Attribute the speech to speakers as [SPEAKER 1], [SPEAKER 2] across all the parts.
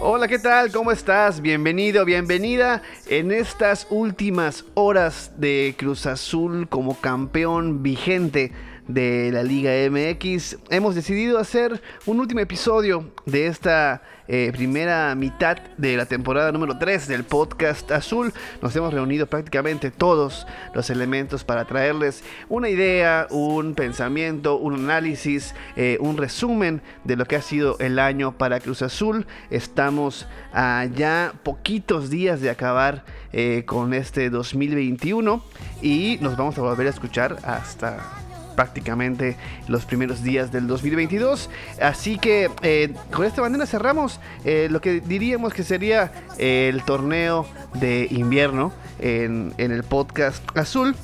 [SPEAKER 1] Hola, ¿qué tal? ¿Cómo estás? Bienvenido, bienvenida en estas últimas horas de Cruz Azul como campeón vigente de la Liga MX. Hemos decidido hacer un último episodio de esta eh, primera mitad de la temporada número 3 del podcast Azul. Nos hemos reunido prácticamente todos los elementos para traerles una idea, un pensamiento, un análisis, eh, un resumen de lo que ha sido el año para Cruz Azul. Estamos ya poquitos días de acabar eh, con este 2021 y nos vamos a volver a escuchar hasta prácticamente los primeros días del 2022. Así que eh, con esta manera cerramos eh, lo que diríamos que sería el torneo de invierno en, en el podcast azul.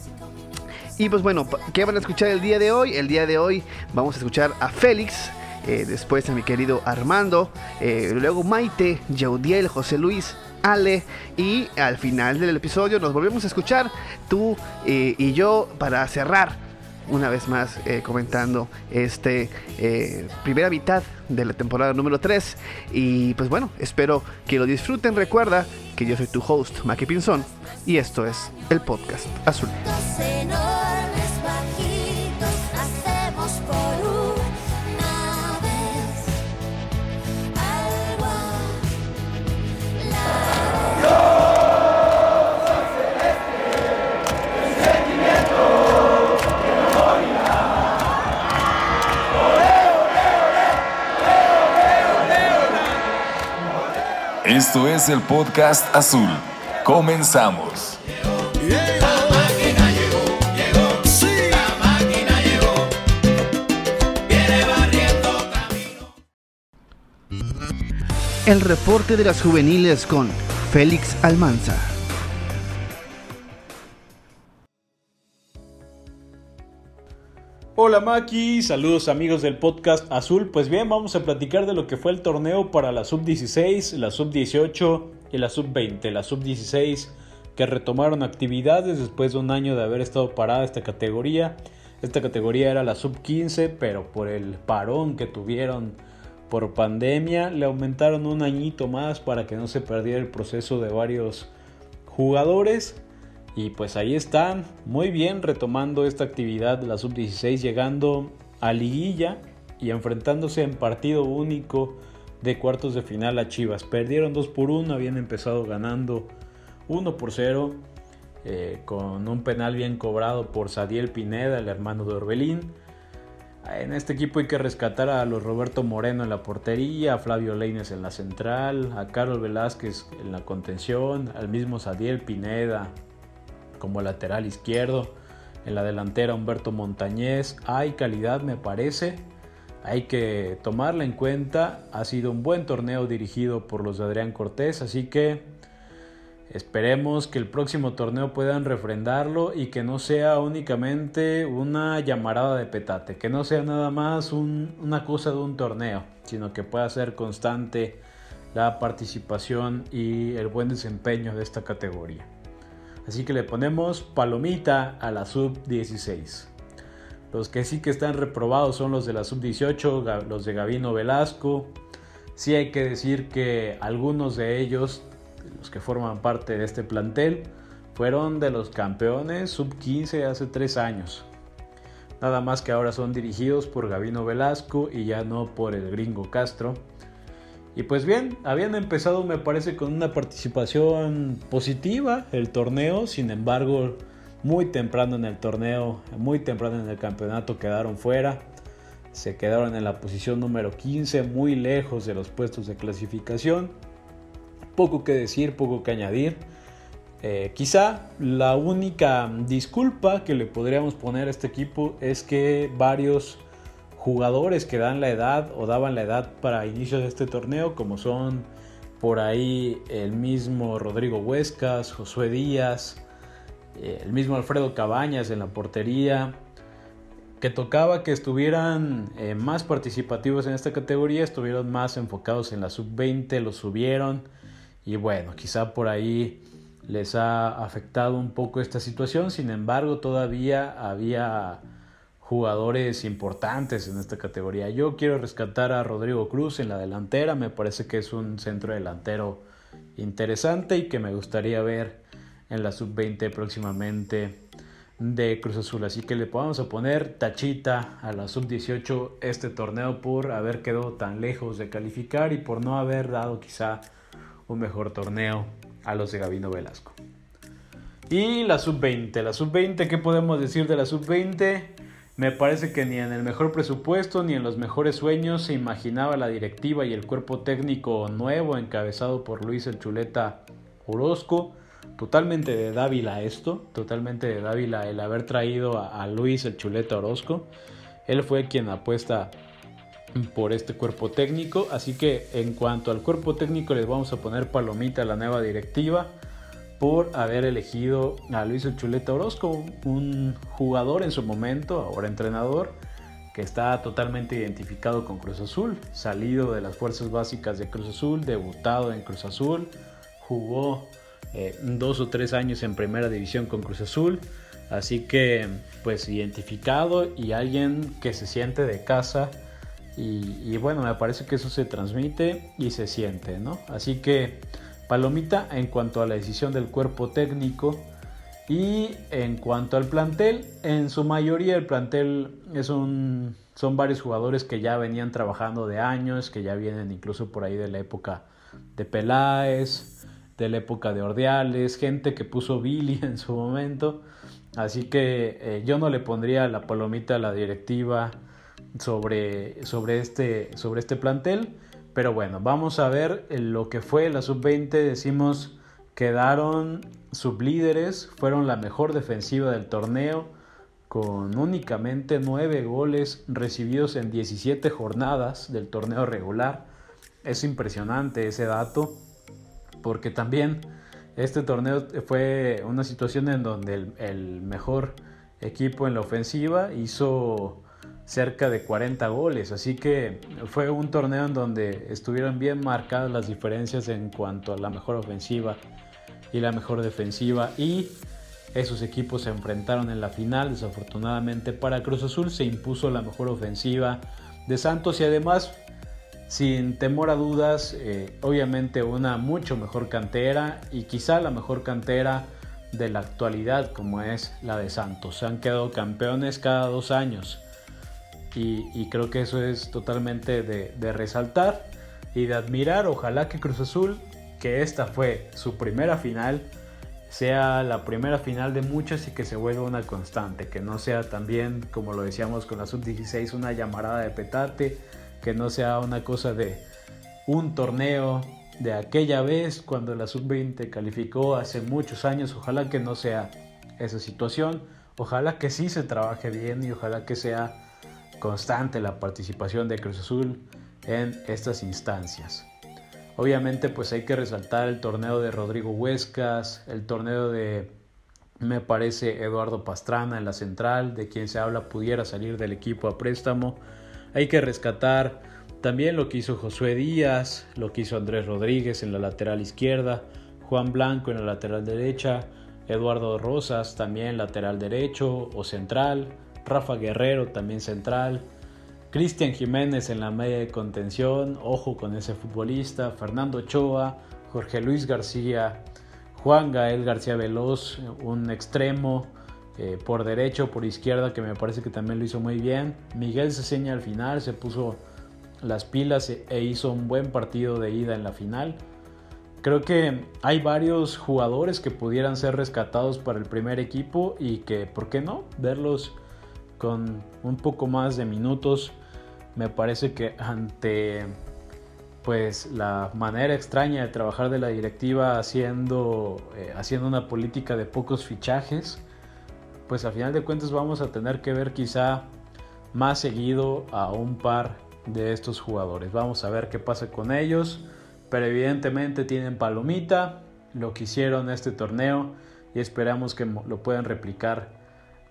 [SPEAKER 1] Y pues bueno, ¿qué van a escuchar el día de hoy? El día de hoy vamos a escuchar a Félix. Eh, después a mi querido Armando, luego Maite, Yaudiel, José Luis, Ale y al final del episodio nos volvemos a escuchar tú y yo para cerrar una vez más eh, comentando este eh, primera mitad de la temporada número 3 y pues bueno, espero que lo disfruten. Recuerda que yo soy tu host, Maki Pinzón, y esto es el podcast Azul.
[SPEAKER 2] Esto es el podcast azul. Comenzamos.
[SPEAKER 1] El reporte de las juveniles con Félix Almanza.
[SPEAKER 3] Hola Maki, saludos amigos del podcast Azul. Pues bien, vamos a platicar de lo que fue el torneo para la sub-16, la sub-18 y la sub-20. La sub-16 que retomaron actividades después de un año de haber estado parada esta categoría. Esta categoría era la sub-15, pero por el parón que tuvieron por pandemia le aumentaron un añito más para que no se perdiera el proceso de varios jugadores. Y pues ahí están, muy bien retomando esta actividad la sub-16, llegando a liguilla y enfrentándose en partido único de cuartos de final a Chivas. Perdieron 2 por 1, habían empezado ganando 1 por 0 eh, con un penal bien cobrado por Sadiel Pineda, el hermano de Orbelín. En este equipo hay que rescatar a los Roberto Moreno en la portería, a Flavio Leines en la central, a Carlos Velázquez en la contención, al mismo Sadiel Pineda como lateral izquierdo. En la delantera Humberto Montañez. Hay calidad me parece. Hay que tomarla en cuenta. Ha sido un buen torneo dirigido por los de Adrián Cortés. Así que esperemos que el próximo torneo puedan refrendarlo y que no sea únicamente una llamarada de petate. Que no sea nada más una cosa de un torneo. Sino que pueda ser constante la participación y el buen desempeño de esta categoría. Así que le ponemos palomita a la sub-16. Los que sí que están reprobados son los de la sub-18, los de Gavino Velasco. Sí hay que decir que algunos de ellos, los que forman parte de este plantel, fueron de los campeones sub-15 hace tres años. Nada más que ahora son dirigidos por Gavino Velasco y ya no por el gringo Castro. Y pues bien, habían empezado me parece con una participación positiva el torneo, sin embargo muy temprano en el torneo, muy temprano en el campeonato quedaron fuera, se quedaron en la posición número 15, muy lejos de los puestos de clasificación, poco que decir, poco que añadir. Eh, quizá la única disculpa que le podríamos poner a este equipo es que varios jugadores que dan la edad o daban la edad para inicio de este torneo, como son por ahí el mismo Rodrigo Huescas, Josué Díaz, eh, el mismo Alfredo Cabañas en la portería, que tocaba que estuvieran eh, más participativos en esta categoría, estuvieron más enfocados en la sub-20, lo subieron y bueno, quizá por ahí les ha afectado un poco esta situación, sin embargo todavía había jugadores importantes en esta categoría. Yo quiero rescatar a Rodrigo Cruz en la delantera, me parece que es un centro delantero interesante y que me gustaría ver en la sub-20 próximamente de Cruz Azul. Así que le podemos poner tachita a la sub-18 este torneo por haber quedado tan lejos de calificar y por no haber dado quizá un mejor torneo a los de Gabino Velasco. Y la sub-20, la sub-20, ¿qué podemos decir de la sub-20? Me parece que ni en el mejor presupuesto ni en los mejores sueños se imaginaba la directiva y el cuerpo técnico nuevo encabezado por Luis el Chuleta Orozco. Totalmente de Dávila esto, totalmente de Dávila el haber traído a, Luis el Chuleta Orozco. Él fue quien apuesta por este cuerpo técnico, así que en cuanto al cuerpo técnico les vamos a poner palomita a la nueva directiva por haber elegido a Luis Chuleta Orozco, un jugador en su momento, ahora entrenador, que está totalmente identificado con Cruz Azul, salido de las fuerzas básicas de Cruz Azul, debutado en Cruz Azul, jugó eh, dos o tres años en primera división con Cruz Azul. Así que pues identificado y alguien que se siente de casa. Y, bueno, me parece que eso se transmite y se siente, ¿no? Así que palomita en cuanto a la decisión del cuerpo técnico. Y en cuanto al plantel, en su mayoría el plantel son varios jugadores que ya venían trabajando de años, que ya vienen incluso por ahí de la época de Peláez, de la época de Ordeales, gente que puso Billy en su momento. Así que eh, yo no le pondría la palomita a la directiva sobre, sobre, este, sobre este plantel. Pero bueno, vamos a ver lo que fue la sub-20. Decimos, quedaron sublíderes, fueron la mejor defensiva del torneo, con únicamente 9 goles recibidos en 17 jornadas del torneo regular. Es impresionante ese dato porque también este torneo fue una situación en donde el, mejor equipo en la ofensiva hizo cerca de 40 goles, así que fue un torneo en donde estuvieron bien marcadas las diferencias en cuanto a la mejor ofensiva y la mejor defensiva. Y esos equipos se enfrentaron en la final, desafortunadamente para Cruz Azul se impuso la mejor ofensiva de Santos y además sin temor a dudas, eh, obviamente una mucho mejor cantera y quizá la mejor cantera de la actualidad como es la de Santos. Se han quedado campeones cada dos años y, creo que eso es totalmente de, de, resaltar y de admirar. Ojalá que Cruz Azul, que esta fue su primera final, sea la primera final de muchas y que se vuelva una constante, que no sea también, como lo decíamos con la sub-16, una llamarada de petate que no sea una cosa de un torneo de aquella vez cuando la sub-20 calificó hace muchos años. Ojalá que no sea esa situación. Ojalá que sí se trabaje bien y ojalá que sea constante la participación de Cruz Azul en estas instancias. Obviamente pues hay que resaltar el torneo de Rodrigo Huescas, el torneo de me parece Eduardo Pastrana en la central, de quien se habla pudiera salir del equipo a préstamo. Hay que rescatar también lo que hizo Josué Díaz, lo que hizo Andrés Rodríguez en la lateral izquierda, Juan Blanco en la lateral derecha, Eduardo Rosas también lateral derecho o central, Rafa Guerrero también central, Cristian Jiménez en la media de contención, ojo con ese futbolista, Fernando Ochoa, Jorge Luis García, Juan Gael García Veloz, un extremo, eh, por derecho, por izquierda, que me parece que también lo hizo muy bien. Miguel Ceseña al final se puso las pilas e, e hizo un buen partido de ida en la final. Creo que hay varios jugadores que pudieran ser rescatados para el primer equipo y que, ¿por qué no? Verlos con un poco más de minutos. Me parece que ante pues la manera extraña de trabajar de la directiva haciendo, eh, haciendo una política de pocos fichajes, pues a final de cuentas vamos a tener que ver quizá más seguido a un par de estos jugadores. Vamos a ver qué pasa con ellos, pero evidentemente tienen palomita, lo que hicieron este torneo y esperamos que lo puedan replicar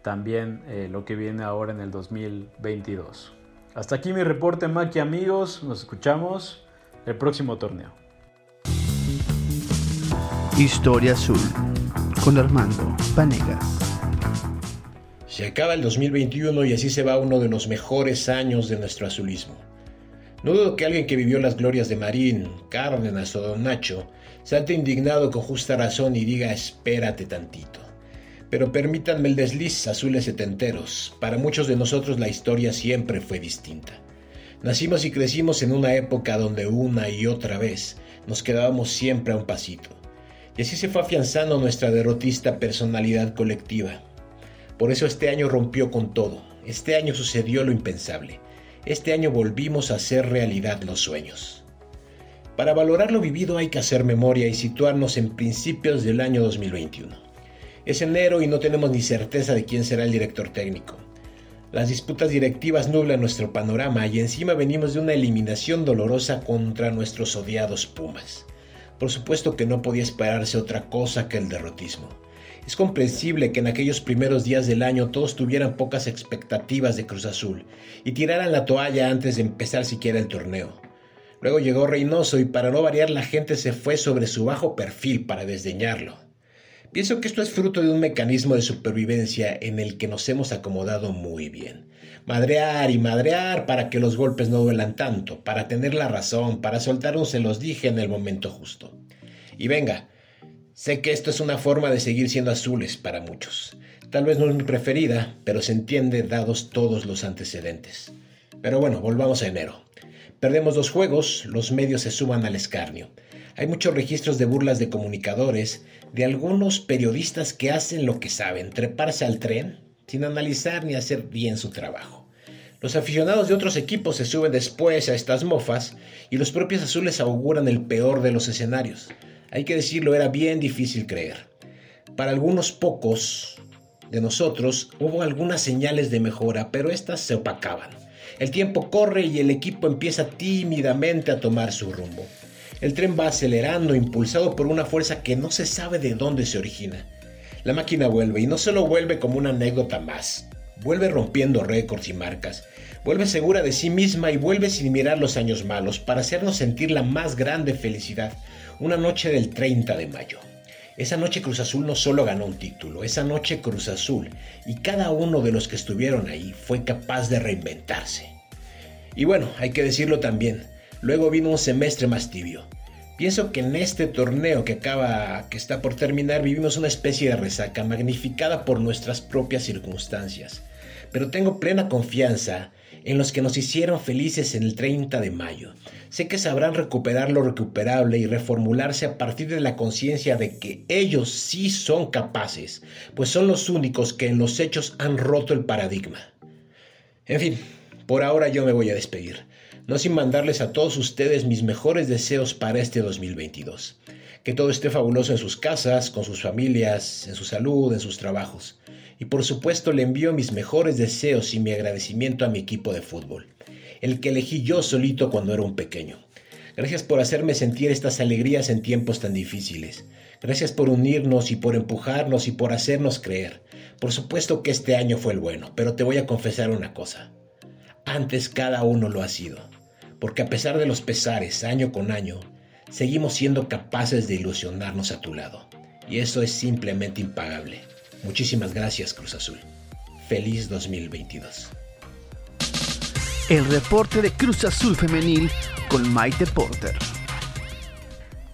[SPEAKER 3] también eh, lo que viene ahora en el 2022. Hasta aquí mi reporte Maki amigos, nos escuchamos el próximo torneo.
[SPEAKER 1] Historia Azul con Armando Panegas.
[SPEAKER 4] Se acaba el 2021 y así se va uno de los mejores años de nuestro azulismo. No dudo que alguien que vivió las glorias de Marín, Cárdenas o Don Nacho salte indignado con justa razón y diga espérate tantito. Pero permítanme el desliz, azules setenteros. Para muchos de nosotros la historia siempre fue distinta. Nacimos y crecimos en una época donde una y otra vez nos quedábamos siempre a un pasito. Y así se fue afianzando nuestra derrotista personalidad colectiva. Por eso este año rompió con todo. Este año sucedió lo impensable. Este año volvimos a hacer realidad los sueños. Para valorar lo vivido hay que hacer memoria y situarnos en principios del año 2021. Es enero y no tenemos ni certeza de quién será el director técnico. Las disputas directivas nublan nuestro panorama y encima venimos de una eliminación dolorosa contra nuestros odiados Pumas. Por supuesto que no podía esperarse otra cosa que el derrotismo. Es comprensible que en aquellos primeros días del año todos tuvieran pocas expectativas de Cruz Azul y tiraran la toalla antes de empezar siquiera el torneo. Luego llegó Reynoso y para no variar la gente se fue sobre su bajo perfil para desdeñarlo. Pienso que esto es fruto de un mecanismo de supervivencia en el que nos hemos acomodado muy bien. Madrear y madrear para que los golpes no duelan tanto, para tener la razón, para soltar un se los dije en el momento justo. Y venga, sé que esto es una forma de seguir siendo azules para muchos. Tal vez no es mi preferida, pero se entiende dados todos los antecedentes. Pero bueno, volvamos a enero. Perdemos dos juegos, los medios se suman al escarnio. Hay muchos registros de burlas de comunicadores, de algunos periodistas que hacen lo que saben, treparse al tren sin analizar ni hacer bien su trabajo. Los aficionados de otros equipos se suben después a estas mofas y los propios azules auguran el peor de los escenarios. Hay que decirlo, era bien difícil creer. Para algunos pocos de nosotros hubo algunas señales de mejora, pero estas se opacaban. El tiempo corre y el equipo empieza tímidamente a tomar su rumbo. El tren va acelerando, impulsado por una fuerza que no se sabe de dónde se origina. La máquina vuelve y no solo vuelve como una anécdota más, vuelve rompiendo récords y marcas, vuelve segura de sí misma y vuelve sin mirar los años malos para hacernos sentir la más grande felicidad, una noche del 30 de mayo. Esa noche Cruz Azul no solo ganó un título, esa noche Cruz Azul y cada uno de los que estuvieron ahí fue capaz de reinventarse. Y bueno, hay que decirlo también, luego vino un semestre más tibio. Pienso que en este torneo que acaba, que está por terminar, vivimos una especie de resaca magnificada por nuestras propias circunstancias. Pero tengo plena confianza en los que nos hicieron felices en el 30 de mayo. Sé que sabrán recuperar lo recuperable y reformularse a partir de la conciencia de que ellos sí son capaces, pues son los únicos que en los hechos han roto el paradigma. En fin, por ahora yo me voy a despedir, no sin mandarles a todos ustedes mis mejores deseos para este 2022. Que todo esté fabuloso en sus casas, con sus familias, en su salud, en sus trabajos. Y por supuesto le envío mis mejores deseos y mi agradecimiento a mi equipo de fútbol, el que elegí yo solito cuando era un pequeño. Gracias por hacerme sentir estas alegrías en tiempos tan difíciles. Gracias por unirnos y por empujarnos y por hacernos creer. Por supuesto que este año fue el bueno, pero te voy a confesar una cosa. Antes cada uno lo ha sido, porque a pesar de los pesares año con año, seguimos siendo capaces de ilusionarnos a tu lado. Y eso es simplemente impagable. Muchísimas gracias Cruz Azul. Feliz 2022.
[SPEAKER 1] El reporte de Cruz Azul Femenil con Maite Porter.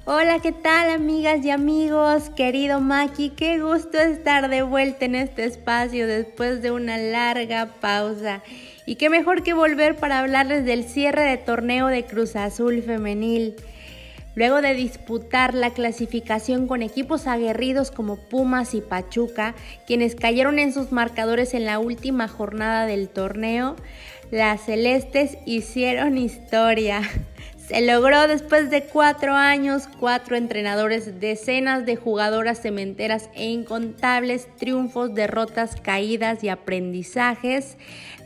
[SPEAKER 5] Hola, ¿qué tal amigas y amigos? Querido Maki, qué gusto estar de vuelta en este espacio después de una larga pausa. Y qué mejor que volver para hablarles del cierre de torneo de Cruz Azul Femenil. Luego de disputar la clasificación con equipos aguerridos como Pumas y Pachuca, quienes cayeron en sus marcadores en la última jornada del torneo, las celestes hicieron historia. Se logró después de cuatro años, cuatro entrenadores, decenas de jugadoras cementeras e incontables triunfos, derrotas, caídas y aprendizajes.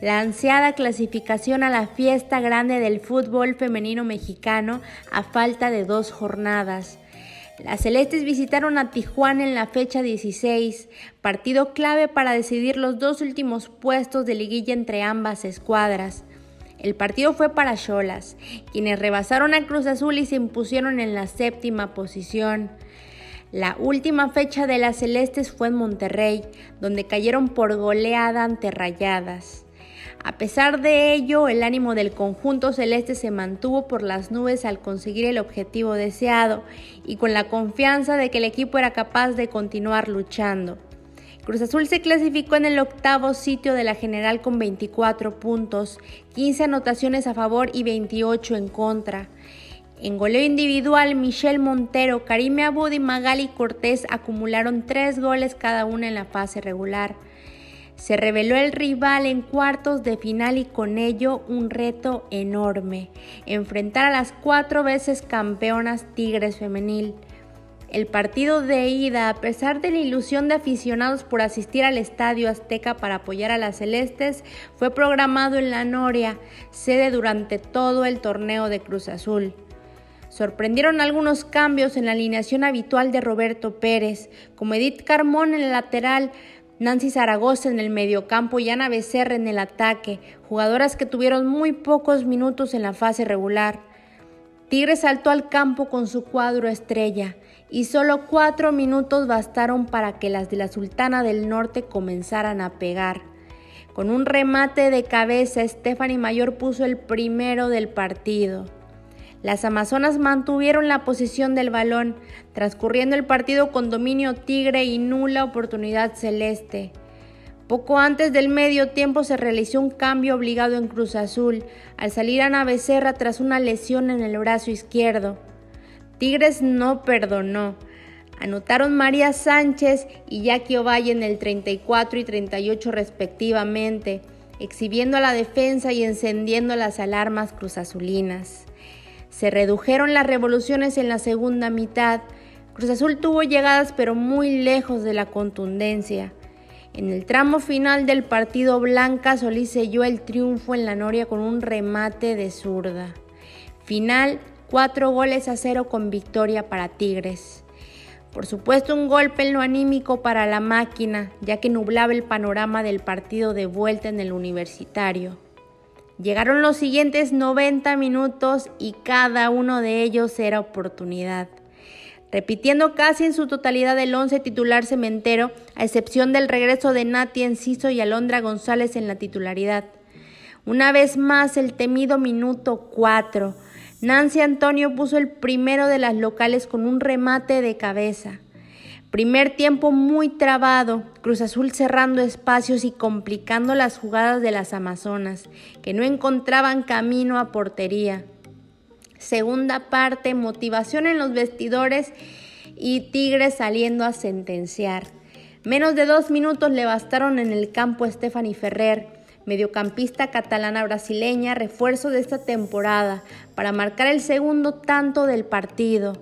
[SPEAKER 5] La ansiada clasificación a la fiesta grande del fútbol femenino mexicano a falta de dos jornadas. Las Celestes visitaron a Tijuana en la fecha 16, partido clave para decidir los dos últimos puestos de liguilla entre ambas escuadras. El partido fue para Cholas, quienes rebasaron a Cruz Azul y se impusieron en la séptima posición. La última fecha de las Celestes fue en Monterrey, donde cayeron por goleada ante Rayadas. A pesar de ello, el ánimo del conjunto celeste se mantuvo por las nubes al conseguir el objetivo deseado y con la confianza de que el equipo era capaz de continuar luchando. Cruz Azul se clasificó en el octavo sitio de la general con 24 puntos, 15 anotaciones a favor y 28 en contra. En goleo individual, Michelle Montero, Karime Abud y Magali Cortés acumularon tres goles cada una en la fase regular. Se reveló el rival en cuartos de final y con ello un reto enorme, enfrentar a las cuatro veces campeonas Tigres femenil. El partido de ida, a pesar de la ilusión de aficionados por asistir al Estadio Azteca para apoyar a las Celestes, fue programado en La Noria, sede durante todo el torneo de Cruz Azul. Sorprendieron algunos cambios en la alineación habitual de Roberto Pérez, como Edith Carmón en el lateral, Nancy Zaragoza en el mediocampo y Ana Becerra en el ataque, jugadoras que tuvieron muy pocos minutos en la fase regular. Tigre saltó al campo con su cuadro estrella y solo cuatro minutos bastaron para que las de la Sultana del Norte comenzaran a pegar. Con un remate de cabeza, Stephanie Mayor puso el primero del partido. Las Amazonas mantuvieron la posición del balón, transcurriendo el partido con dominio tigre y nula oportunidad celeste. Poco antes del medio tiempo se realizó un cambio obligado en Cruz Azul, al salir Ana Becerra tras una lesión en el brazo izquierdo. Tigres no perdonó. Anotaron María Sánchez y Jackie Ovalle en el 34 y 38 respectivamente, exhibiendo a la defensa y encendiendo las alarmas cruzazulinas. Se redujeron las revoluciones en la segunda mitad. Cruz Azul tuvo llegadas pero muy lejos de la contundencia. En el tramo final del partido Blanca Solís selló el triunfo en la Noria con un remate de zurda. Final, cuatro goles a cero con victoria para Tigres. Por supuesto un golpe en lo anímico para la máquina, ya que nublaba el panorama del partido de vuelta en el universitario. Llegaron los siguientes 90 minutos y cada uno de ellos era oportunidad. Repitiendo casi en su totalidad el once titular cementero, a excepción del regreso de Nati Enciso y Alondra González en la titularidad. Una vez más el temido minuto 4. Nancy Antonio puso el primero de las locales con un remate de cabeza. Primer tiempo muy trabado, Cruz Azul cerrando espacios y complicando las jugadas de las Amazonas, que no encontraban camino a portería. Segunda parte, motivación en los vestidores y Tigres saliendo a sentenciar. Menos de dos minutos le bastaron en el campo a Stephanie Ferrer, mediocampista catalana brasileña, refuerzo de esta temporada, para marcar el segundo tanto del partido.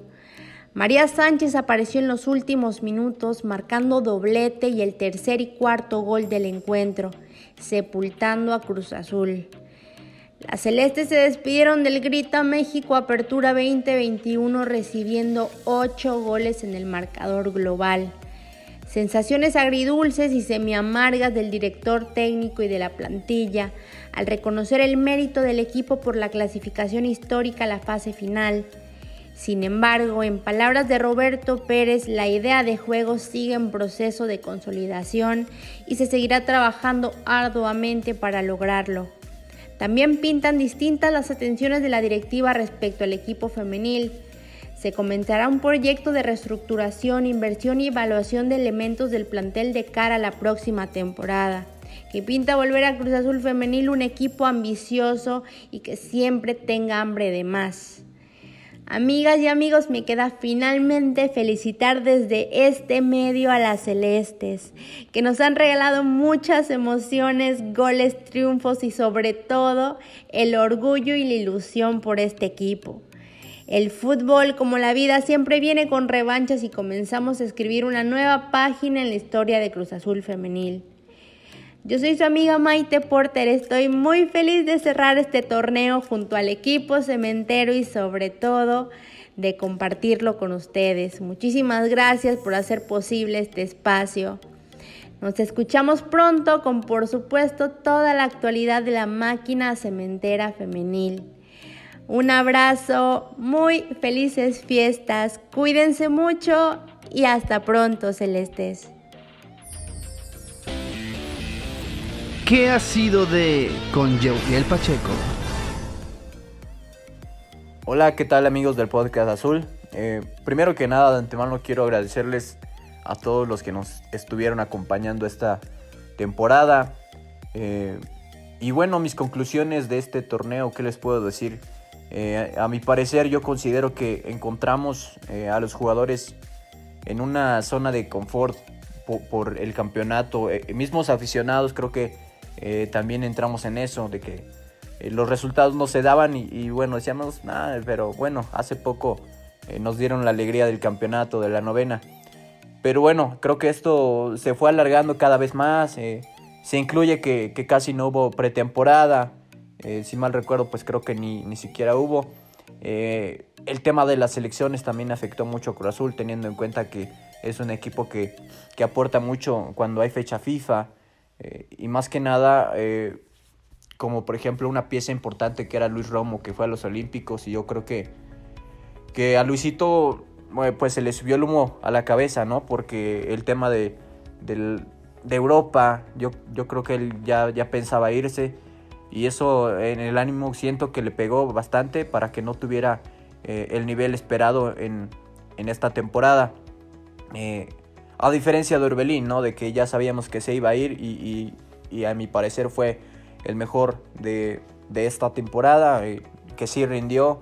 [SPEAKER 5] María Sánchez apareció en los últimos minutos marcando doblete y el tercer y cuarto gol del encuentro, sepultando a Cruz Azul. Las celestes se despidieron del Grita México Apertura 2021 recibiendo ocho goles en el marcador global. Sensaciones agridulces y semi-amargas del director técnico y de la plantilla al reconocer el mérito del equipo por la clasificación histórica a la fase final. Sin embargo, en palabras de Roberto Pérez, la idea de juego sigue en proceso de consolidación y se seguirá trabajando arduamente para lograrlo. También pintan distintas las atenciones de la directiva respecto al equipo femenil. Se comenzará un proyecto de reestructuración, inversión y evaluación de elementos del plantel de cara a la próxima temporada, que pinta volver a Cruz Azul Femenil un equipo ambicioso y que siempre tenga hambre de más. Amigas y amigos, me queda finalmente felicitar desde este medio a las celestes, que nos han regalado muchas emociones, goles, triunfos y sobre todo el orgullo y la ilusión por este equipo. El fútbol, como la vida, siempre viene con revanchas y comenzamos a escribir una nueva página en la historia de Cruz Azul Femenil. Yo soy su amiga Maite Porter, estoy muy feliz de cerrar este torneo junto al equipo cementero y sobre todo de compartirlo con ustedes. Muchísimas gracias por hacer posible este espacio. Nos escuchamos pronto con por supuesto toda la actualidad de la máquina cementera femenil. Un abrazo, muy felices fiestas, cuídense mucho y hasta pronto, Celestes.
[SPEAKER 1] ¿Qué ha sido de con Yeuriel Pacheco?
[SPEAKER 6] Hola, ¿qué tal amigos del podcast Azul? Eh, primero que nada, de antemano quiero agradecerles a todos los que nos estuvieron acompañando esta temporada. Eh, y bueno, mis conclusiones de este torneo, ¿qué les puedo decir? Eh, a mi parecer yo considero que encontramos eh, a los jugadores en una zona de confort po- por, el campeonato. Eh, mismos aficionados creo que también entramos en eso, de que los resultados no se daban y, bueno, decíamos, nada, pero bueno, hace poco nos dieron la alegría del campeonato, de la novena. Pero bueno, creo que esto se fue alargando cada vez más. se incluye que casi no hubo pretemporada. Eh, si mal recuerdo, pues creo que ni, ni siquiera hubo. Eh, el tema de las selecciones también afectó mucho a Cruz Azul, teniendo en cuenta que es un equipo que, que aporta mucho cuando hay fecha FIFA. eh, y más que nada, como por ejemplo una pieza importante que era Luis Romo, que fue a los Olímpicos. Y yo creo que, que a Luisito pues se le subió el humo a la cabeza, ¿no? Porque el tema de, del- de Europa, yo, yo creo que él ya, ya pensaba irse. Y eso en el ánimo siento que le pegó bastante para que no tuviera eh, el nivel esperado en, en esta temporada. Eh, a diferencia de Orbelín, ¿no? De que ya sabíamos que se iba a ir y, y- y a mi parecer fue el mejor de, de esta temporada, eh, que sí rindió.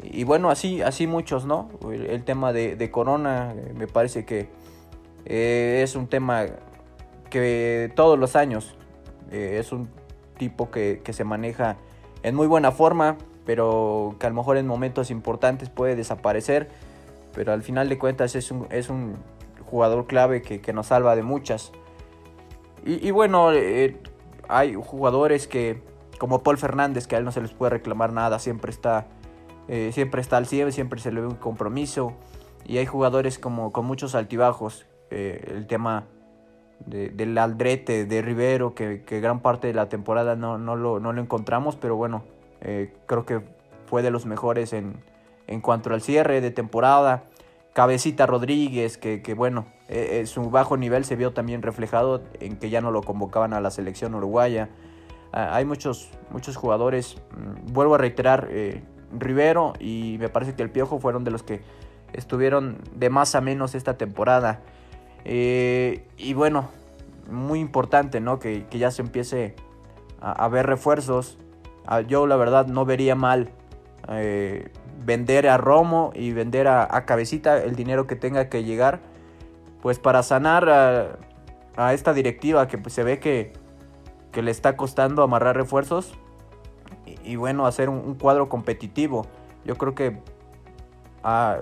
[SPEAKER 6] Y bueno, así, así muchos, ¿no? El, el tema de, de Corona me parece que es un tema que todos los años es un tipo que, que se maneja en muy buena forma, pero que a lo mejor en momentos importantes puede desaparecer. Pero al final de cuentas es un, es un jugador clave que, que nos salva de muchas. Y, bueno, eh, hay jugadores que, como Paul Fernández, que a él no se les puede reclamar nada, siempre está, eh, siempre está al 100, siempre se le ve un compromiso. Y hay jugadores como con muchos altibajos. eh, el tema de- del Aldrete, de Rivero, que, que gran parte de la temporada no, no, lo, no lo encontramos, pero bueno, eh, creo que fue de los mejores en, en cuanto al cierre de temporada. Cabecita Rodríguez, que, que bueno, eh, eh, su bajo nivel se vio también reflejado en que ya no lo convocaban a la selección uruguaya. Ah, hay muchos, muchos jugadores, mm, vuelvo a reiterar, Rivero y me parece que el Piojo fueron de los que estuvieron de más a menos esta temporada. Eh, y bueno, muy importante, ¿no? Que, que ya se empiece a, ver refuerzos. Ah, yo la verdad no vería mal eh, vender a Romo y vender a, a Cabecita el dinero que tenga que llegar. Pues para sanar a, esta directiva que pues, se ve que, que le está costando amarrar refuerzos. Y, bueno, hacer un, un cuadro competitivo. Yo creo que ah,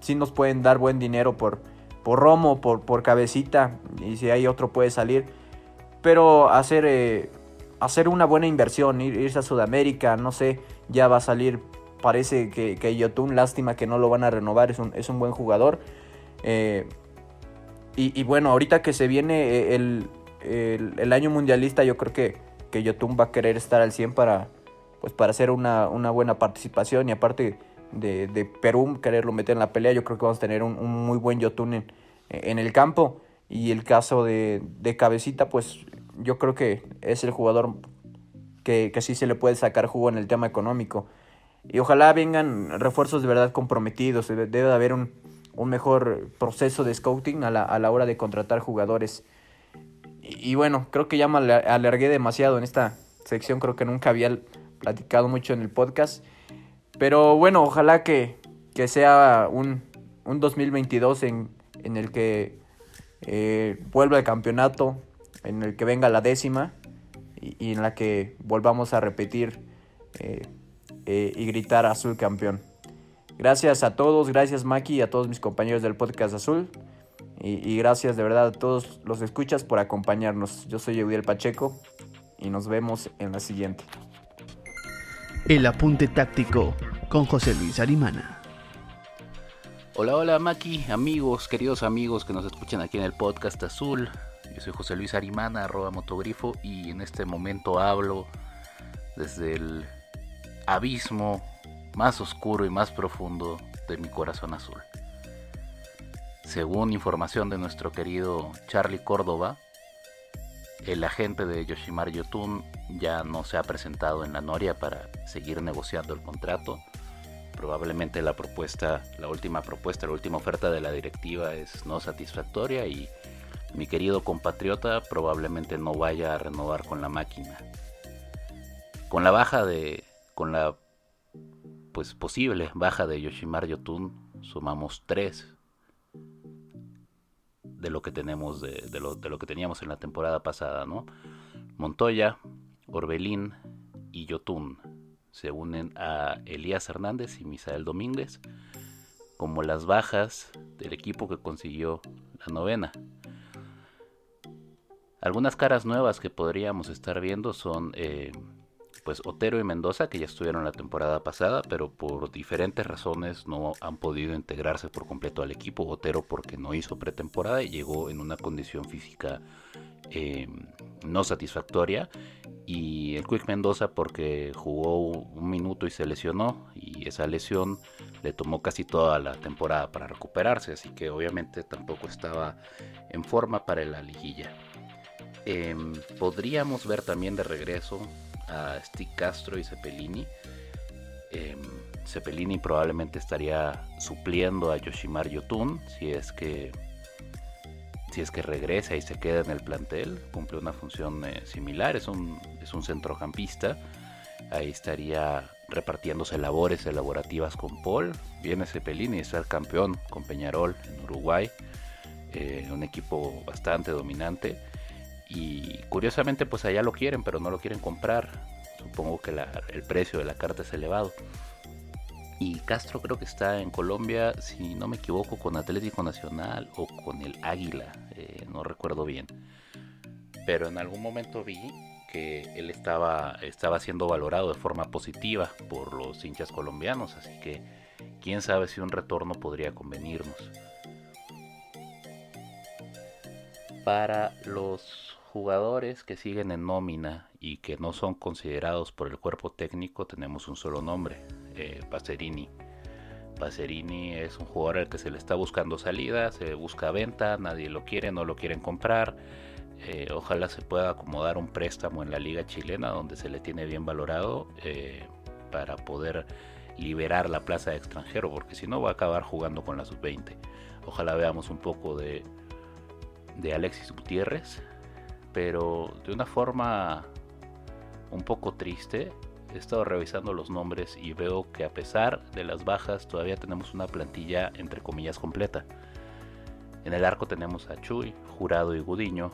[SPEAKER 6] sí nos pueden dar buen dinero por, por Romo, por, por Cabecita, y si hay otro puede salir. Pero hacer, eh, hacer una buena inversión, ir- irse a Sudamérica, no sé, ya va a salir, parece que, que Yotun, lástima que no lo van a renovar, es un, es un buen jugador. Eh, y, y bueno, ahorita que se viene eh, el, el- el año mundialista, yo creo que, que Yotun va a querer estar al 100 para, pues, para hacer una, una buena participación y aparte de, de Perú quererlo meter en la pelea, yo creo que vamos a tener un, un muy buen Yotun en, en el campo. Y el caso de, de Cabecita, pues yo creo que es el jugador que, que sí se le puede sacar jugo en el tema económico. Y ojalá vengan refuerzos de verdad comprometidos. Debe debe de haber un, un mejor proceso de scouting a la, a la hora de contratar jugadores. Y, y bueno, creo que ya me alar- alargué demasiado en esta sección. Creo que nunca había platicado mucho en el podcast. Pero bueno, ojalá que, que sea un, un 2022 en, en el que eh, vuelva el campeonato, en el que venga la décima y, en la que volvamos a repetir eh, eh, y gritar azul campeón. Gracias a todos, gracias Maki y a todos mis compañeros del podcast azul. Y, y gracias de verdad a todos los escuchas por acompañarnos. Yo soy Eudiel Pacheco y nos vemos en la siguiente.
[SPEAKER 1] El apunte táctico con José Luis Arimana.
[SPEAKER 7] Hola, hola Maki, amigos, queridos amigos que nos escuchan aquí en el podcast azul. Yo soy José Luis Arimana, arroba motogrifo, y en este momento hablo desde el abismo más oscuro y más profundo de mi corazón azul. según información de nuestro querido Charlie Córdoba, el agente de Yoshimar Yotun ya no se ha presentado en la Noria para seguir negociando el contrato. Probablemente la propuesta, la última propuesta, la última oferta de la directiva es no satisfactoria y mi querido compatriota probablemente no vaya a renovar con la máquina. Con la baja de, con la pues posible baja de Yoshimar Yotun, sumamos tres de lo que tenemos de, de, lo, de, lo, que teníamos en la temporada pasada, ¿no? Montoya, Orbelín y Yotun se unen a Elías Hernández y Misael Domínguez como las bajas del equipo que consiguió la novena. Algunas caras nuevas que podríamos estar viendo son eh, pues Otero y Mendoza, que ya estuvieron la temporada pasada, pero por diferentes razones no han podido integrarse por completo al equipo. Otero porque no hizo pretemporada y llegó en una condición física eh, no satisfactoria. Y el Quick Mendoza porque jugó un minuto y se lesionó. Y esa lesión le tomó casi toda la temporada para recuperarse. Así que obviamente tampoco estaba en forma para la liguilla. Eh, podríamos ver también de regreso a Stick Castro y Cepelini. Eh, Cepelini probablemente estaría supliendo a Yoshimar Yotun si es que si es que regresa y se queda en el plantel, cumple una función eh, similar, es un, es un centrocampista, ahí estaría repartiéndose labores elaborativas con Paul, viene Cepelini, es el campeón con Peñarol en Uruguay, eh, un equipo bastante dominante y curiosamente pues allá lo quieren pero no lo quieren comprar. Supongo que el precio de la carta es elevado. Y Castro creo que está en Colombia si no me equivoco con Atlético Nacional o con el Águila eh, no recuerdo bien. Pero en algún momento vi que él estaba estaba siendo valorado de forma positiva por los hinchas colombianos así que quién sabe si un retorno podría convenirnos. Para los jugadores que siguen en nómina y que no son considerados por el cuerpo técnico tenemos un solo nombre, eh, Pacerini. Pacerini es un jugador al que se le está buscando salida, se busca venta, nadie lo quiere, no lo quieren comprar. Eh, ojalá se pueda acomodar un préstamo en la liga chilena donde se le tiene bien valorado eh, para poder liberar la plaza de extranjero, porque si no va a acabar jugando con la sub-20. Ojalá veamos un poco de, de Alexis Gutiérrez, pero de una forma un poco triste. He estado revisando los nombres y veo que a pesar de las bajas todavía tenemos una plantilla entre comillas completa. En el arco tenemos a Chuy, Jurado y Gudiño.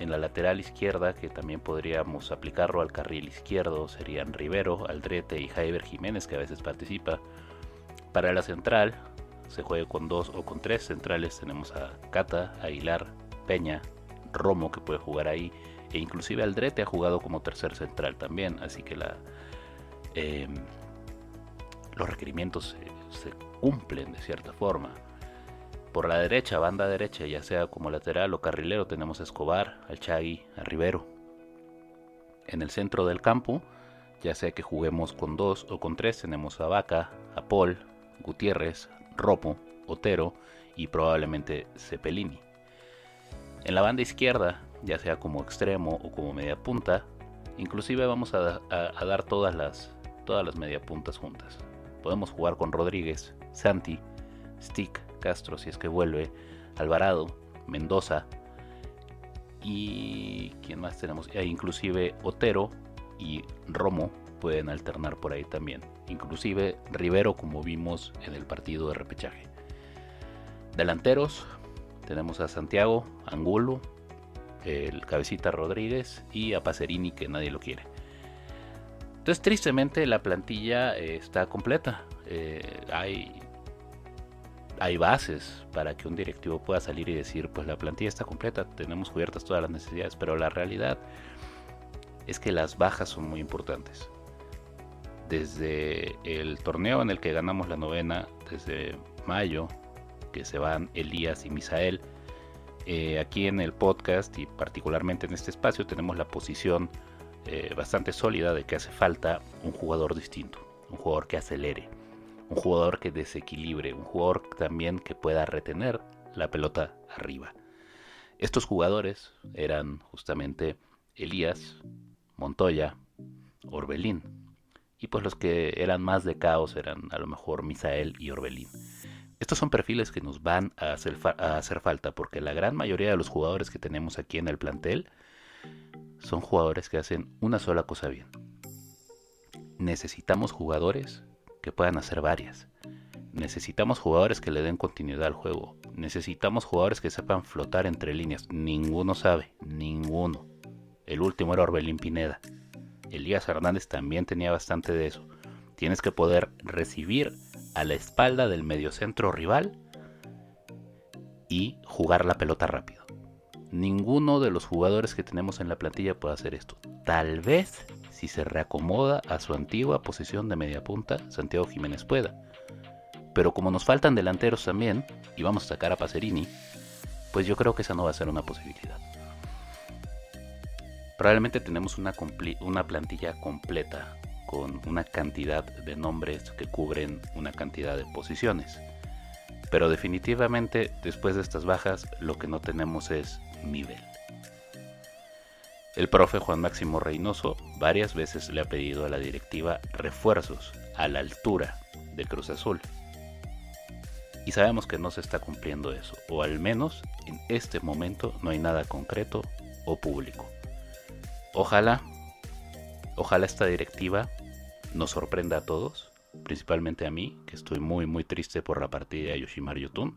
[SPEAKER 7] En la lateral izquierda, que también podríamos aplicarlo al carril izquierdo, serían Rivero, Aldrete y Jaiber Jiménez, que a veces participa. Para la central, se juegue con dos o con tres centrales, tenemos a Cata, Aguilar, Peña, Romo que puede jugar ahí e inclusive Aldrete ha jugado como tercer central también, así que eh, los requerimientos se, se, cumplen de cierta forma. Por la derecha, banda derecha, ya sea como lateral o carrilero, tenemos a Escobar, al Chagui, a Rivero. En el centro del campo, ya sea que juguemos con dos o con tres, tenemos a Vaca, a Paul, Gutiérrez, Ropo, Otero y probablemente Cepelini. En la banda izquierda, ya sea como extremo o como media punta, inclusive vamos a, dar todas las, todas las media puntas juntas. Podemos jugar con Rodríguez, Santi, Stick, Castro si es que vuelve, Alvarado, Mendoza y quién más tenemos, e inclusive Otero y Romo pueden alternar por ahí también. Inclusive Rivero como vimos en el partido de repechaje. Delanteros tenemos a Santiago, Angulo, el Cabecita Rodríguez y a Pacerini que nadie lo quiere. Entonces tristemente la plantilla eh, está completa. Eh, hay, hay bases para que un directivo pueda salir y decir pues la plantilla está completa, tenemos cubiertas todas las necesidades, pero la realidad es que las bajas son muy importantes. Desde el torneo en el que ganamos la novena, desde mayo, que se van Elías y Misael, eh, aquí en el podcast y particularmente en este espacio tenemos la posición eh, bastante sólida de que hace falta un jugador distinto, un jugador que acelere, un jugador que desequilibre, un jugador también que pueda retener la pelota arriba. Estos jugadores eran justamente Elías, Montoya, Orbelín. Y pues los que eran más de caos eran a lo mejor Misael y Orbelín. Estos son perfiles que nos van a hacer, a hacer falta porque la gran mayoría de los jugadores que tenemos aquí en el plantel son jugadores que hacen una sola cosa bien. Necesitamos jugadores que puedan hacer varias. Necesitamos jugadores que le den continuidad al juego. Necesitamos jugadores que sepan flotar entre líneas. Ninguno sabe, ninguno. El último era Orbelín Pineda. Elías Hernández también tenía bastante de eso. Tienes que poder recibir a la espalda del mediocentro rival y jugar la pelota rápido. Ninguno de los jugadores que tenemos en la plantilla puede hacer esto. Tal vez si se reacomoda a su antigua posición de media punta, Santiago Jiménez pueda. Pero como nos faltan delanteros también, y vamos a sacar a Pacerini, pues yo creo que esa no va a ser una posibilidad. Probablemente tenemos una, una plantilla completa con una cantidad de nombres que cubren una cantidad de posiciones. Pero definitivamente después de estas bajas lo que no tenemos es nivel. El profe Juan Máximo Reynoso varias veces le ha pedido a la directiva refuerzos a la altura de Cruz Azul. Y sabemos que no se está cumpliendo eso, o al menos en este momento no hay nada concreto o público. Ojalá, ojalá esta directiva nos sorprenda a todos, principalmente a mí, que estoy muy muy triste por la partida de Yoshimar Yotun,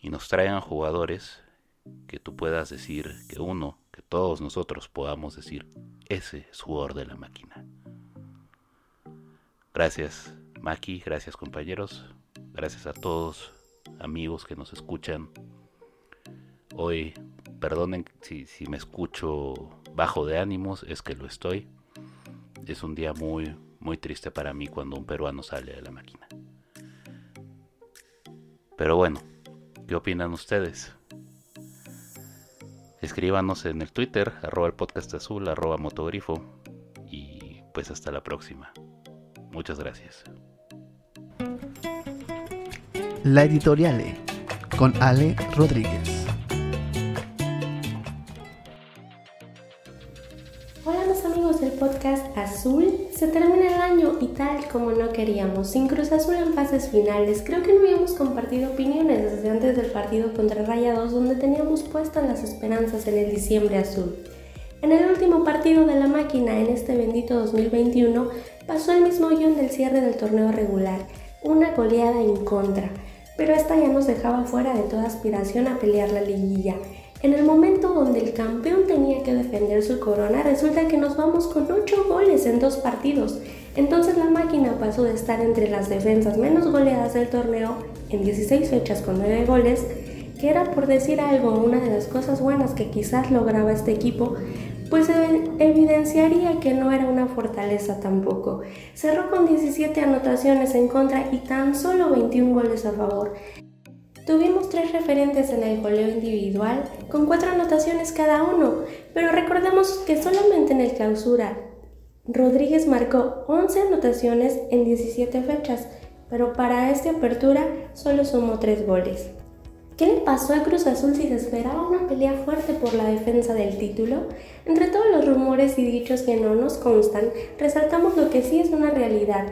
[SPEAKER 7] y nos traigan jugadores que tú puedas decir que uno, que todos nosotros podamos decir, ese es jugador de la máquina. Gracias Maki, gracias compañeros, gracias a todos amigos que nos escuchan. Hoy, perdonen si, si me escucho bajo de ánimos, es que lo estoy. Es un día muy, muy triste para mí cuando un peruano sale de la máquina. Pero bueno, ¿qué opinan ustedes? Escríbanos en el Twitter, arroba el podcast azul, arroba motogrifo. Y pues hasta la próxima. Muchas gracias.
[SPEAKER 1] La Editoriale con Ale Rodríguez.
[SPEAKER 8] Del podcast Azul, se termina el año y tal como no queríamos, sin Cruz Azul en fases finales, creo que no habíamos compartido opiniones desde antes del partido contra Rayados donde teníamos puestas las esperanzas en el diciembre azul. En el último partido de la máquina en este bendito 2021 pasó el mismo guion del cierre del torneo regular, una goleada en contra, pero esta ya nos dejaba fuera de toda aspiración a pelear la liguilla. En el momento donde el campeón tenía que defender su corona, resulta que nos vamos con 8 goles en dos partidos. Entonces la máquina pasó de estar entre las defensas menos goleadas del torneo, en 16 fechas con 9 goles, que era por decir algo una de las cosas buenas que quizás lograba este equipo, pues evidenciaría que no era una fortaleza tampoco. Cerró con 17 anotaciones en contra y tan solo 21 goles a favor. Tuvimos tres referentes en el goleo individual, con cuatro anotaciones cada uno, pero recordemos que solamente en el clausura Rodríguez marcó 11 anotaciones en 17 fechas, pero para esta apertura solo sumó 3 goles. ¿Qué le pasó a Cruz Azul si se esperaba una pelea fuerte por la defensa del título? Entre todos los rumores y dichos que no nos constan, resaltamos lo que sí es una realidad.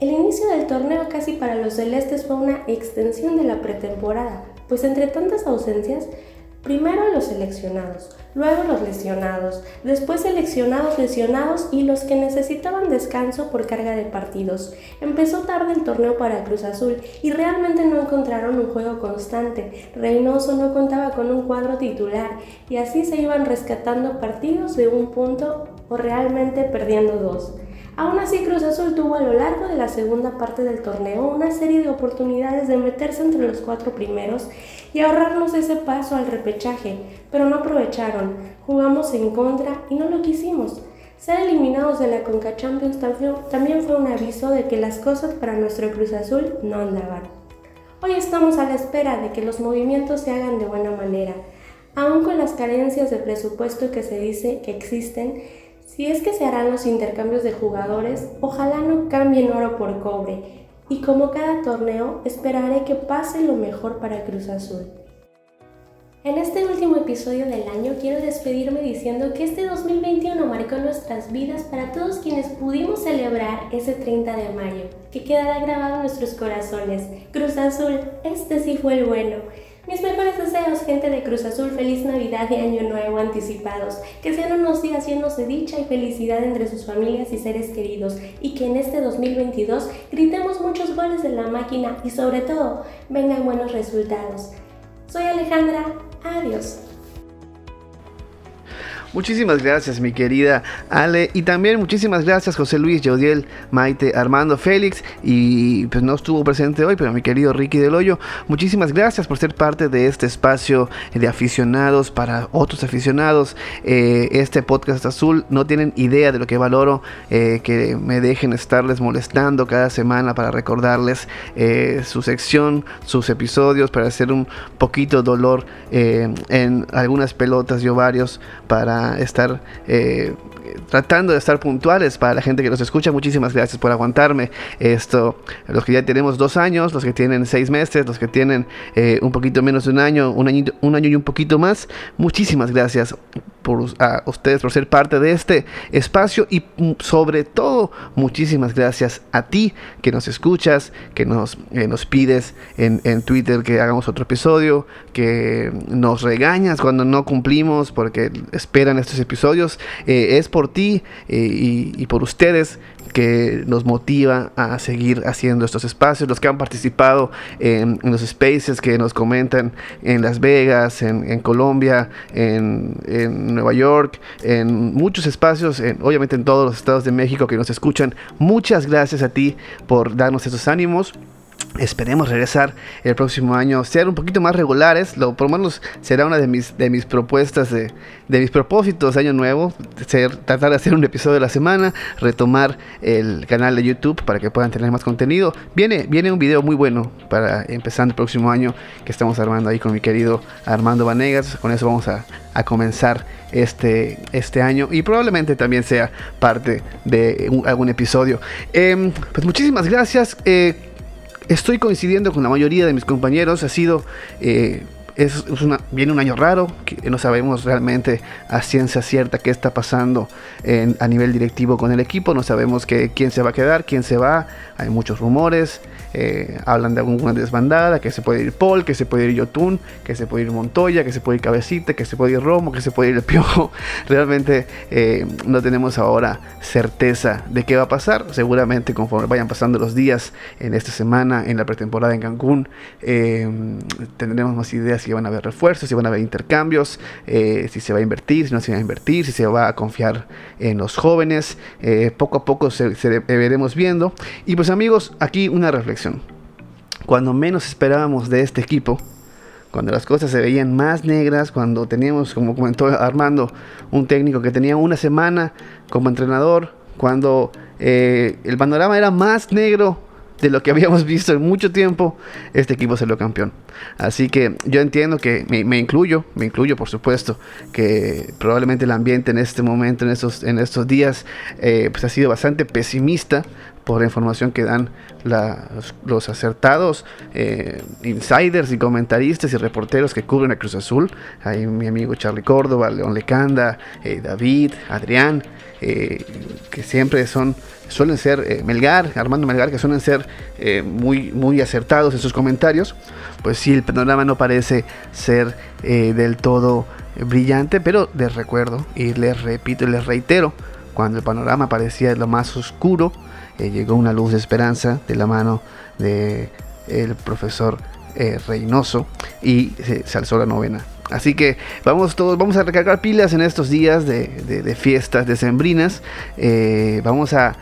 [SPEAKER 8] El inicio del torneo casi para los celestes fue una extensión de la pretemporada, pues entre tantas ausencias, primero los seleccionados, luego los lesionados, después seleccionados lesionados y los que necesitaban descanso por carga de partidos. Empezó tarde el torneo para Cruz Azul y realmente no encontraron un juego constante. Reynoso no contaba con un cuadro titular y así se iban rescatando partidos de un punto o realmente perdiendo dos. Aún así, Cruz Azul tuvo a lo largo de la segunda parte del torneo una serie de oportunidades de meterse entre los cuatro primeros y ahorrarnos ese paso al repechaje, pero no aprovecharon, jugamos en contra y no lo quisimos. Ser eliminados de la Conca Champions también fue un aviso de que las cosas para nuestro Cruz Azul no andaban. Hoy estamos a la espera de que los movimientos se hagan de buena manera. Aún con las carencias de presupuesto que se dice que existen, Si es que se harán los intercambios de jugadores, ojalá no cambien oro por cobre. Y como cada torneo, esperaré que pase lo mejor para Cruz Azul. En este último episodio del año quiero despedirme diciendo que este 2021 marcó nuestras vidas para todos quienes pudimos celebrar ese 30 de mayo, que quedará grabado en nuestros corazones. Cruz Azul, este sí fue el bueno. Mis mejores deseos, gente de Cruz Azul, feliz Navidad y Año Nuevo anticipados. Que sean unos días llenos de dicha y felicidad entre sus familias y seres queridos. Y que en este 2022 gritemos muchos goles de la máquina y sobre todo vengan buenos resultados. Soy Alejandra, adiós.
[SPEAKER 1] Muchísimas gracias, mi querida Ale. Y también muchísimas gracias, José Luis, Jodiel, Maite, Armando, Félix. Y pues no estuvo presente hoy, pero mi querido Ricky del Hoyo. Muchísimas gracias por ser parte de este espacio de aficionados para otros aficionados. Eh, este podcast azul no tienen idea de lo que valoro eh, que me dejen estarles molestando cada semana para recordarles eh, su sección, sus episodios, para hacer un poquito dolor en algunas pelotas y ovarios para estar eh, tratando de estar puntuales para la gente que nos escucha. Muchísimas gracias por aguantarme. Esto, los que ya tenemos dos años, los que tienen seis meses, los que tienen eh, un poquito menos de un año, un año, un año y un poquito más. Muchísimas gracias por, a ustedes por ser parte de este espacio y mm, sobre todo muchísimas gracias a ti que nos escuchas, que nos, eh, nos pides en, en Twitter que hagamos otro episodio, que nos regañas cuando no cumplimos porque esperan estos episodios. Eh, es por ti eh, y, por ustedes que nos motiva a seguir haciendo estos espacios, los que han participado en, los spaces que nos comentan en Las Vegas, en, Colombia, en, en, Nueva York, en muchos espacios, en, obviamente en todos los estados de México que nos escuchan. Muchas gracias a ti por darnos esos ánimos. Esperemos regresar el próximo año, ser un poquito más regulares. Lo, por lo menos será una de mis, de mis propuestas, de, de mis propósitos de año nuevo. Ser, tratar de hacer un episodio de la semana, retomar el canal de YouTube para que puedan tener más contenido. Viene, viene un video muy bueno para empezando el próximo año que estamos armando ahí con mi querido Armando Vanegas. Con eso vamos a, a comenzar este, este año y probablemente también sea parte de algún episodio. Eh, pues muchísimas gracias. Eh, estoy coincidiendo con la mayoría de mis compañeros. Ha sido. Eh, viene un año raro, no sabemos realmente a ciencia cierta qué está pasando a nivel directivo con el equipo, no sabemos que, quién se va a quedar, quién se va, hay muchos rumores, eh, hablan de alguna desbandada, que se puede ir Paul, que se puede ir Yotun, que se puede ir Montoya, que se puede ir Cabecita, que se puede ir Romo, que se puede ir el Piojo. Realmente eh, no tenemos ahora certeza de qué va a pasar. Seguramente conforme vayan pasando los días en esta semana, en la pretemporada en Cancún, eh, tendremos más ideas si van a haber refuerzos, si van a haber intercambios, eh, si se va a invertir, si no se va a invertir, si se va a confiar en los jóvenes. poco a poco se, se veremos viendo. Y pues amigos, aquí una reflexión cuando menos esperábamos de este equipo, cuando las cosas se veían más negras, cuando teníamos, como comentó Armando, un técnico que tenía una semana como entrenador, cuando eh, el panorama era más negro de lo que habíamos visto en mucho tiempo, este equipo salió campeón. Así que yo entiendo que me, incluyo, me incluyo por supuesto, que probablemente el ambiente en este momento, en estos, en estos días, eh, pues ha sido bastante pesimista por la información que dan la, los, acertados eh, insiders y comentaristas y reporteros que cubren a Cruz Azul. Hay mi amigo Charlie Córdoba, León Lecanda, eh, David, Adrián, eh, que siempre son, suelen ser eh, Melgar, Armando Melgar, que suelen ser eh, muy, muy acertados en sus comentarios. Pues sí, el panorama no parece ser del todo brillante, pero les recuerdo y les repito y les reitero, cuando el panorama parecía lo más oscuro, eh, llegó una luz de esperanza de la mano del de profesor eh, Reynoso y se, se, alzó la novena. Así que vamos todos, vamos a recargar pilas en estos días de, de, de fiestas decembrinas. Eh, vamos a,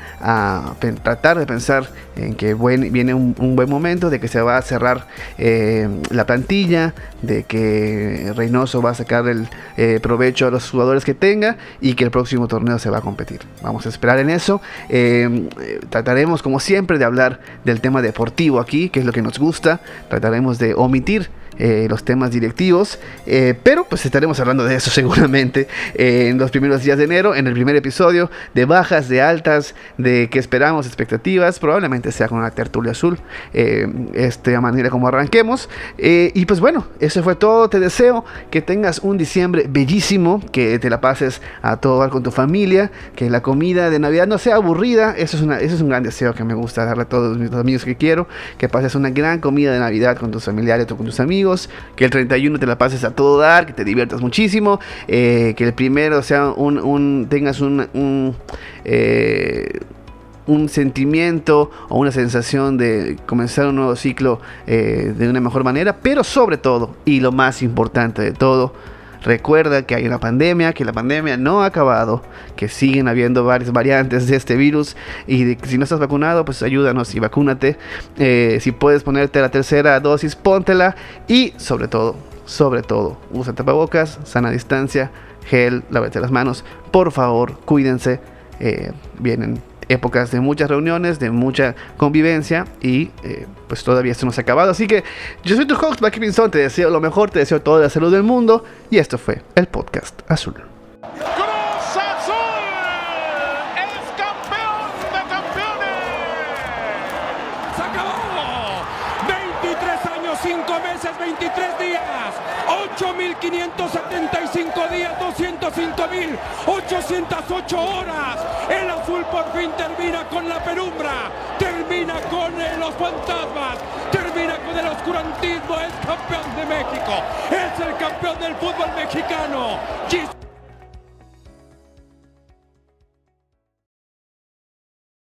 [SPEAKER 1] tratar de pensar en que viene un, buen momento, de que se va a cerrar eh, la plantilla, de que Reynoso va a sacar el eh, provecho a los jugadores que tenga y que el próximo torneo se va a competir. Vamos a esperar en eso. Eh, trataremos, como siempre, de hablar del tema deportivo aquí, que es lo que nos gusta. Trataremos de omitir eh, los temas directivos, eh, pero pues estaremos hablando de eso seguramente en los primeros días de enero, en el primer episodio, de bajas, de altas, de que esperamos, expectativas, probablemente sea con una tertulia azul, esta manera como arranquemos. y pues bueno, eso fue todo, te deseo que tengas un diciembre bellísimo, que te la pases a todo con tu familia, que la comida de Navidad no sea aburrida, eso es, una, eso es un gran deseo que me gusta darle a todos mis amigos que quiero, que pases una gran comida de Navidad con tus familiares o con tus amigos, que el 31 te la pases a todo dar, que te diviertas muchísimo, eh, que el primero sea un, tengas un, un eh, un sentimiento o una sensación de comenzar un nuevo ciclo eh, de una mejor manera, pero sobre todo, y lo más importante de todo, Recuerda que hay una pandemia, que la pandemia no ha acabado, que siguen habiendo varias variantes de este virus y si no estás vacunado, pues ayúdanos y vacúnate. Eh, si puedes ponerte la tercera dosis, póntela y sobre todo, sobre todo, usa tapabocas, sana distancia, gel, lávate las manos. Por favor, cuídense. Eh, vienen épocas de muchas reuniones, de mucha convivencia y eh, pues todavía esto no se ha acabado. Así que yo soy tu host, Blacky Pinzón, te deseo lo mejor, te deseo toda la salud del mundo y esto fue el podcast Azul.
[SPEAKER 9] Cruz Azul es campeón de campeones.
[SPEAKER 10] Se acabó. 23 años, 5 meses, 23 días. 8.575 días, 205.808 horas. El azul por fin termina con la penumbra, termina con los fantasmas, termina con el oscurantismo. Es campeón de México, es el campeón del fútbol mexicano.